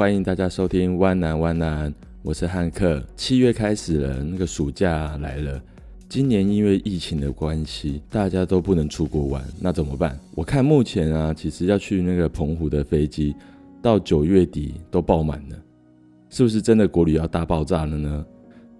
欢迎大家收听湾南湾南，我是汉克。七月开始了，那个暑假来了。今年因为疫情的关系，大家都不能出国玩，那怎么办？我看目前啊，其实要去那个澎湖的飞机，到九月底都爆满了，是不是真的国旅要大爆炸了呢？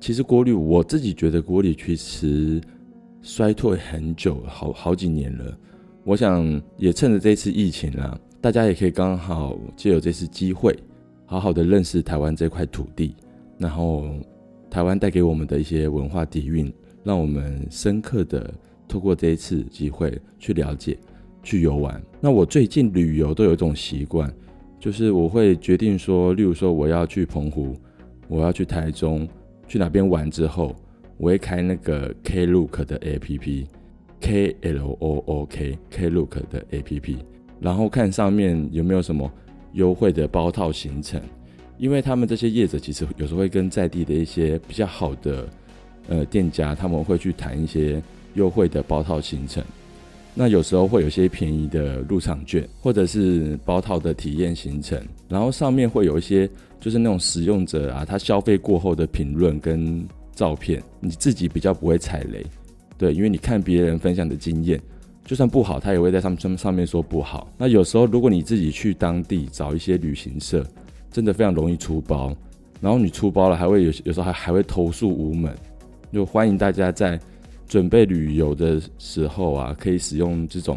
其实国旅，我自己觉得国旅其实衰退很久，好好几年了。我想也趁着这次疫情啊，大家也可以刚好借有这次机会，好好的认识台湾这块土地，然后台湾带给我们的一些文化底蕴，让我们深刻的透过这一次机会去了解、去游玩。那我最近旅游都有一种习惯，就是我会决定说，例如说我要去澎湖，我要去台中，去哪边玩之后，我会开那个 Klook 的 APP。K L O O K Klook 的 APP，然后看上面有没有什么优惠的包套行程，因为他们这些业者其实有时候会跟在地的一些比较好的呃店家，他们会去谈一些优惠的包套行程。那有时候会有些便宜的入场券，或者是包套的体验行程，然后上面会有一些就是那种使用者啊，他消费过后的评论跟照片，你自己比较不会踩雷。对，因为你看别人分享的经验，就算不好，他也会在上面上面说不好。那有时候，如果你自己去当地找一些旅行社，真的非常容易出包。然后你出包了，还会有有时候还还会投诉无门。就欢迎大家在准备旅游的时候啊，可以使用这种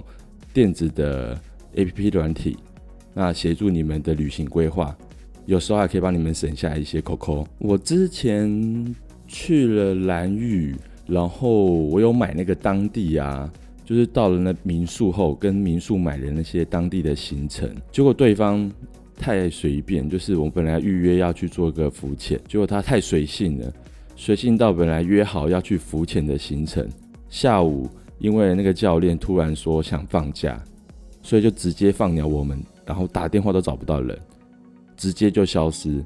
电子的 APP 软体，那协助你们的旅行规划。有时候还可以帮你们省下一些扣扣。我之前去了兰屿。然后我有买那个当地啊，就是到了那民宿后，跟民宿买了那些当地的行程，结果对方太随便，就是我们本来预约要去做个浮潜，结果他太随性了，随性到本来约好要去浮潜的行程，下午因为那个教练突然说想放假，所以就直接放鸟我们，然后打电话都找不到人，直接就消失，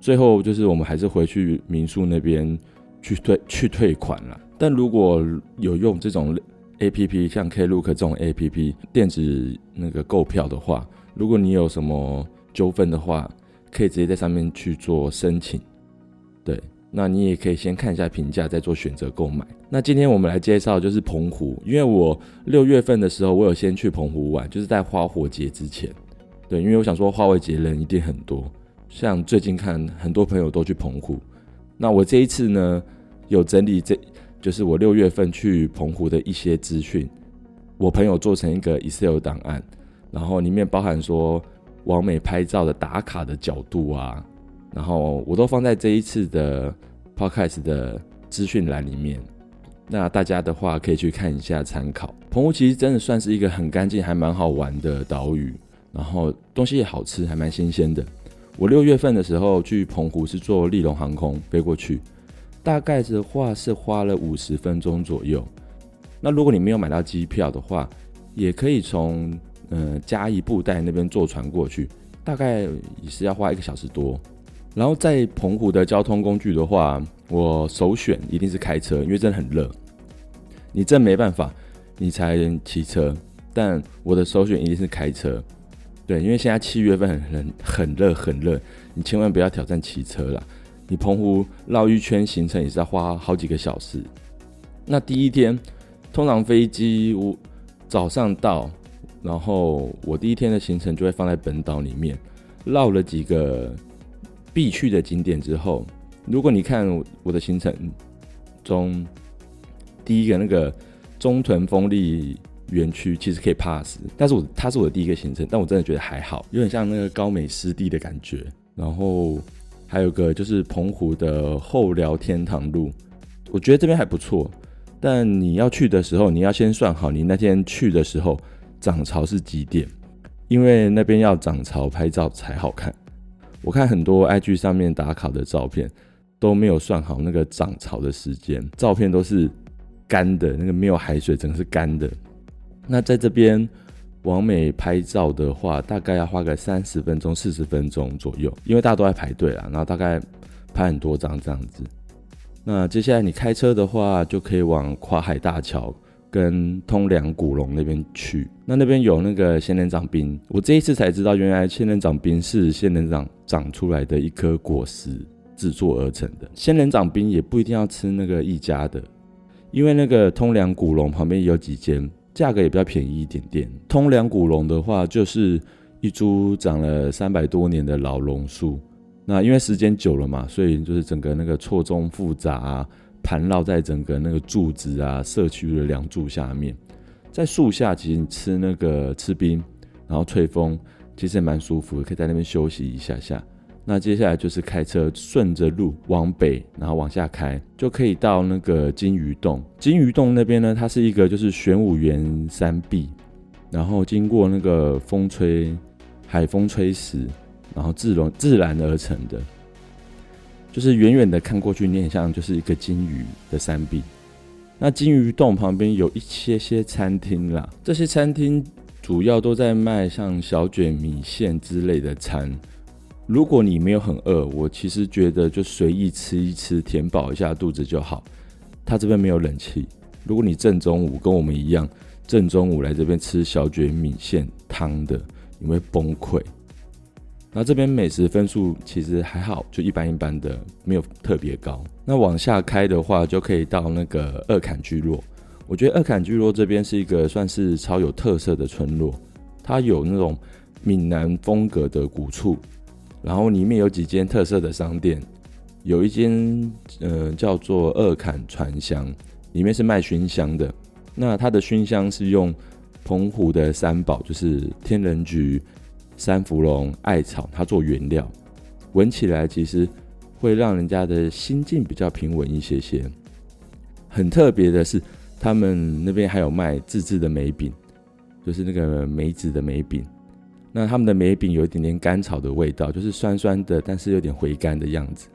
最后就是我们还是回去民宿那边。去退去退款了，但如果有用这种 A P P，像 Klook 这种 A P P 电子那个购票的话，如果你有什么纠纷的话，可以直接在上面去做申请。对，那你也可以先看一下评价，再做选择购买。那今天我们来介绍就是澎湖，因为我六月份的时候，我有先去澎湖玩，就是在花火节之前。对，因为我想说花火节人一定很多，像最近看很多朋友都去澎湖，那我这一次呢，有整理，这就是我六月份去澎湖的一些资讯。我朋友做成一个 Excel 档案，然后里面包含说网美拍照的打卡的角度啊，然后我都放在这一次的 Podcast 的资讯栏里面。那大家的话可以去看一下参考。澎湖其实真的算是一个很干净、还蛮好玩的岛屿，然后东西也好吃，还蛮新鲜的。我六月份的时候去澎湖是坐立荣航空飞过去。大概的话是花了五十分钟左右。那如果你没有买到机票的话，也可以从呃嘉义布袋那边坐船过去，大概也是要花一个小时多。然后在澎湖的交通工具的话，我首选一定是开车，因为真的很热。你真没办法，你才骑车。但我的首选一定是开车，对，因为现在七月份很很很热很热，你千万不要挑战骑车啦。你澎湖绕一圈行程也是要花好几个小时。那第一天，通常飞机我早上到，然后我第一天的行程就会放在本岛里面，绕了几个必去的景点之后，如果你看我的行程中，第一个那个中屯风力园区其实可以 pass，但是我它是我的第一个行程，但我真的觉得还好，有点像那个高美湿地的感觉，然后。还有个就是澎湖的后寮天堂路，我觉得这边还不错，但你要去的时候，你要先算好你那天去的时候涨潮是几点，因为那边要涨潮拍照才好看。我看很多 IG 上面打卡的照片都没有算好那个涨潮的时间，照片都是干的，那个没有海水，整个是干的。那在这边。网美拍照的话，大概要花个三十分钟、四十分钟左右，因为大家都在排队啦，然后大概拍很多张这样子。那接下来你开车的话，就可以往跨海大桥跟通梁古龙那边去。那那边有那个仙人掌冰，我这一次才知道，原来仙人掌冰是仙人掌长出来的一颗果实制作而成的。仙人掌冰也不一定要吃那个一家的，因为那个通梁古龙旁边有几间，价格也比较便宜一点点。通梁古龙的话，就是一株长了三百多年的老榕树。那因为时间久了嘛，所以就是整个那个错综复杂，盘绕在整个那个柱子啊、社区的梁柱下面，在树下其实你吃那个吃冰，然后吹风，其实也蛮舒服的，可以在那边休息一下下。那接下来就是开车顺着路往北，然后往下开，就可以到那个金鱼洞。金鱼洞那边呢，它是一个就是玄武岩山壁，然后经过那个风吹海风吹蚀。然后自然自然而成的，就是远远的看过去，你很像就是一个金鱼的山壁。那金鱼洞旁边有一些些餐厅啦，这些餐厅主要都在卖像小卷米线之类的餐。如果你没有很饿，我其实觉得就随意吃一吃，填饱一下肚子就好。他这边没有冷气，如果你正中午跟我们一样，正中午来这边吃小卷米线汤的，你会崩溃。那这边美食分数其实还好，就一般一般的，没有特别高。那往下开的话，就可以到那个二坎聚落。我觉得二坎聚落这边是一个算是超有特色的村落，它有那种闽南风格的古厝，然后里面有几间特色的商店，有一间呃叫做二坎传香，里面是卖熏香的。那它的熏香是用澎湖的三宝，就是天人菊。三芙蓉、艾草，它做原料，闻起来其实会让人家的心境比较平稳一些些。很特别的是，他们那边还有卖自制的梅饼，就是那个梅子的梅饼。那他们的梅饼有一点点甘草的味道，就是酸酸的，但是有点回甘的样子。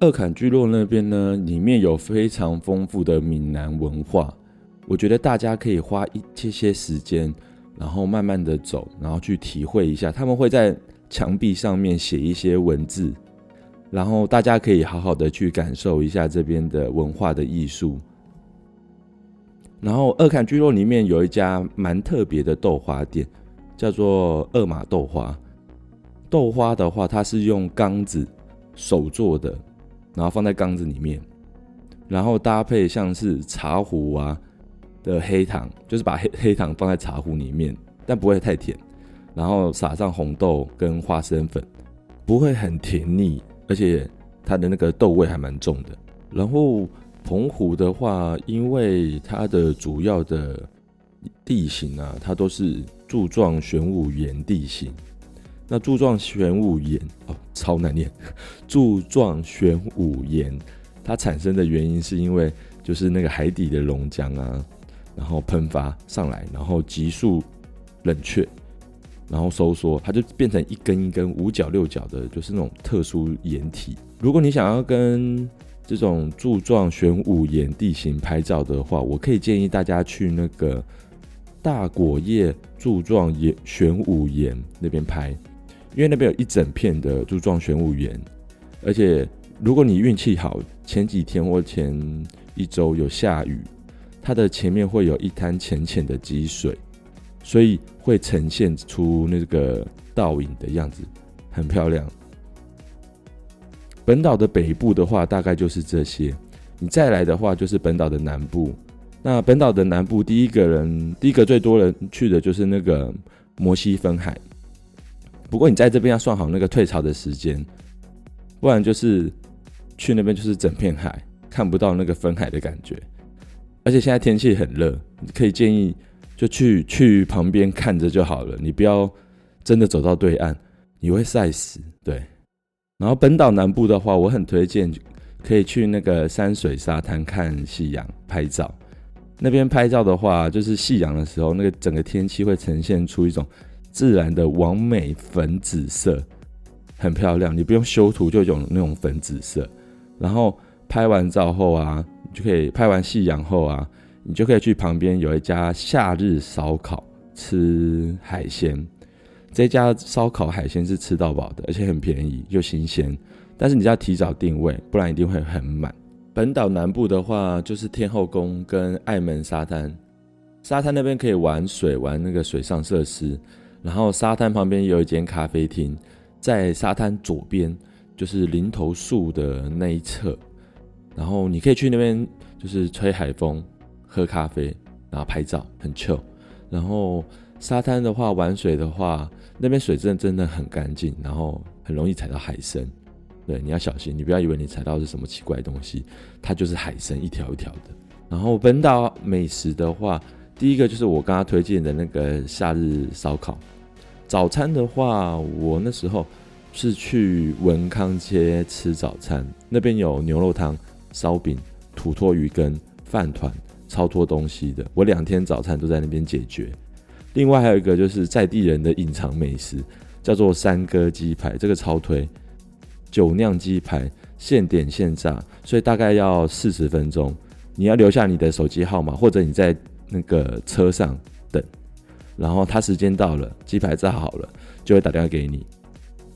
二坎聚落那边呢，里面有非常丰富的闽南文化，我觉得大家可以花一些些时间。然后慢慢的走，然后去体会一下。他们会在墙壁上面写一些文字，然后大家可以好好的去感受一下这边的文化的艺术。然后二坎聚落里面有一家蛮特别的豆花店，叫做二马豆花。豆花的话，它是用缸子手做的，然后放在缸子里面，然后搭配像是茶壶啊。的黑糖就是把黑黑糖放在茶壶里面，但不会太甜，然后撒上红豆跟花生粉，不会很甜腻，而且它的那个豆味还蛮重的。然后澎湖的话，因为它的主要的地形啊，它都是柱状玄武岩地形。那柱状玄武岩哦，超难念，柱状玄武岩，它产生的原因是因为就是那个海底的熔浆啊。然后喷发上来，然后急速冷却，然后收缩，它就变成一根一根五角六角的，就是那种特殊岩体。如果你想要跟这种柱状玄武岩地形拍照的话，我可以建议大家去那个大果叶柱状岩玄武岩那边拍，因为那边有一整片的柱状玄武岩，而且如果你运气好，前几天或前一周有下雨。它的前面会有一滩浅浅的积水，所以会呈现出那个倒影的样子，很漂亮。本岛的北部的话，大概就是这些。你再来的话，就是本岛的南部。那本岛的南部，第一个人，第一个最多人去的就是那个摩西分海。不过你在这边要算好那个退潮的时间，不然就是去那边就是整片海，看不到那个分海的感觉。而且现在天气很热，可以建议就去去旁边看着就好了，你不要真的走到对岸，你会晒死。对，然后本岛南部的话，我很推荐可以去那个山水沙滩看夕阳拍照。那边拍照的话，就是夕阳的时候，那个整个天气会呈现出一种自然的完美粉紫色，很漂亮。你不用修图就有那种粉紫色。然后拍完照后啊。就可以拍完夕阳后啊，你就可以去旁边有一家夏日烧烤吃海鲜。这家烧烤海鲜是吃到饱的，而且很便宜又新鲜。但是你要提早订位，不然一定会很满。本岛南部的话，就是天后宫跟爱门沙滩。沙滩那边可以玩水，玩那个水上设施。然后沙滩旁边有一间咖啡厅，在沙滩左边就是林投树的那一侧。然后你可以去那边，就是吹海风、喝咖啡，然后拍照，很 chill。然后沙滩的话，玩水的话，那边水真的真的很干净，然后很容易踩到海参。对，你要小心，你不要以为你踩到是什么奇怪的东西，它就是海参，一条一条的。然后本岛美食的话。第一个就是我刚刚推荐的那个夏日烧烤。早餐的话，我那时候是去文康街吃早餐，那边有牛肉汤、烧饼、土托鱼羹、饭团，超多东西的。我两天早餐都在那边解决。另外还有一个就是在地人的隐藏美食，叫做三哥鸡排，这个超推。酒酿鸡排，现点现炸，所以大概要四十分钟。你要留下你的手机号码，或者你在。那个车上等，然后他时间到了，鸡排炸好了，就会打电话给你。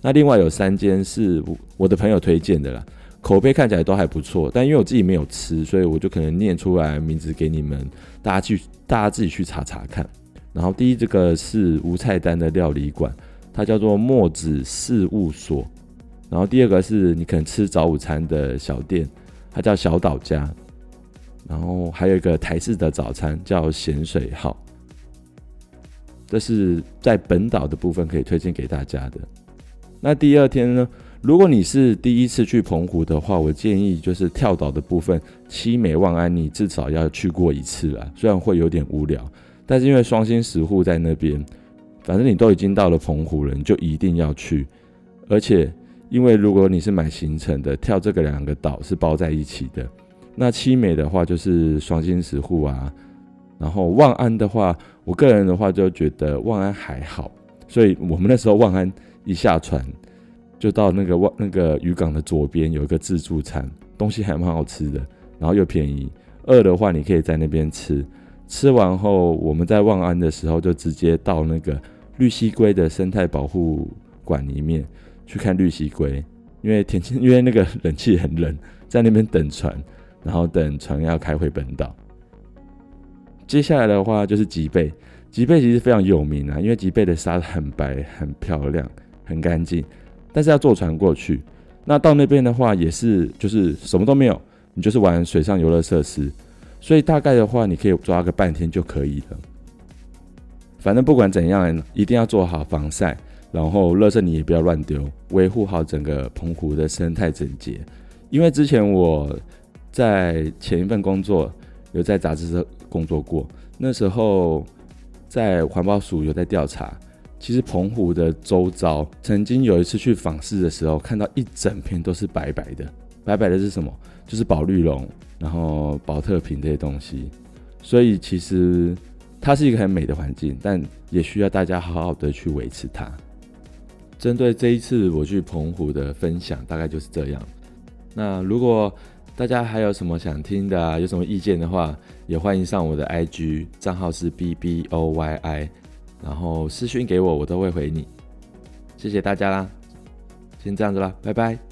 那另外有三间是我的朋友推荐的啦，口碑看起来都还不错，但因为我自己没有吃，所以我就可能念出来名字给你们，大家去大家自己去查查看。然后第一这个是无菜单的料理馆，它叫做墨子事务所。然后第二个是你可能吃早午餐的小店，它叫小岛家。然后还有一个台式的早餐叫咸水号，这是在本岛的部分可以推荐给大家的。那第二天呢，如果你是第一次去澎湖的话，我建议就是跳岛的部分，七美望安你至少要去过一次啦。虽然会有点无聊，但是因为双星石沪在那边，反正你都已经到了澎湖了，你就一定要去。而且因为如果你是买行程的，跳这个两个岛是包在一起的。那七美的话就是双心石沪啊，然后万安的话，我个人的话就觉得万安还好，所以我们那时候万安一下船就到那个万那个渔港的左边有一个自助餐，东西还蛮好吃的，然后又便宜。饿的话你可以在那边吃，吃完后我们在万安的时候就直接到那个绿溪龟的生态保护馆里面去看绿蠵龟，因为天气因为那个冷气很冷，在那边等船。然后等船要开回本岛，接下来的话就是吉贝。吉贝其实非常有名啊，因为吉贝的沙很白、很漂亮、很干净，但是要坐船过去。那到那边的话也是就是什么都没有，你就是玩水上游乐设施，所以大概的话你可以抓个半天就可以了。反正不管怎样，一定要做好防晒，然后垃圾你也不要乱丢，维护好整个澎湖的生态整洁。因为之前我。在前一份工作有在杂志社工作过，那时候在环保署有在调查。其实澎湖的周遭，曾经有一次去访视的时候，看到一整片都是白白的。白白的是什么？就是宝绿龙，然后宝特瓶这些东西。所以其实它是一个很美的环境，但也需要大家好好的去维持它。针对这一次我去澎湖的分享，大概就是这样。那如果大家还有什么想听的啊？有什么意见的话，也欢迎上我的 IG 账号是 B B O Y I，然后私讯给我，我都会回你。谢谢大家啦，先这样子啦，拜拜。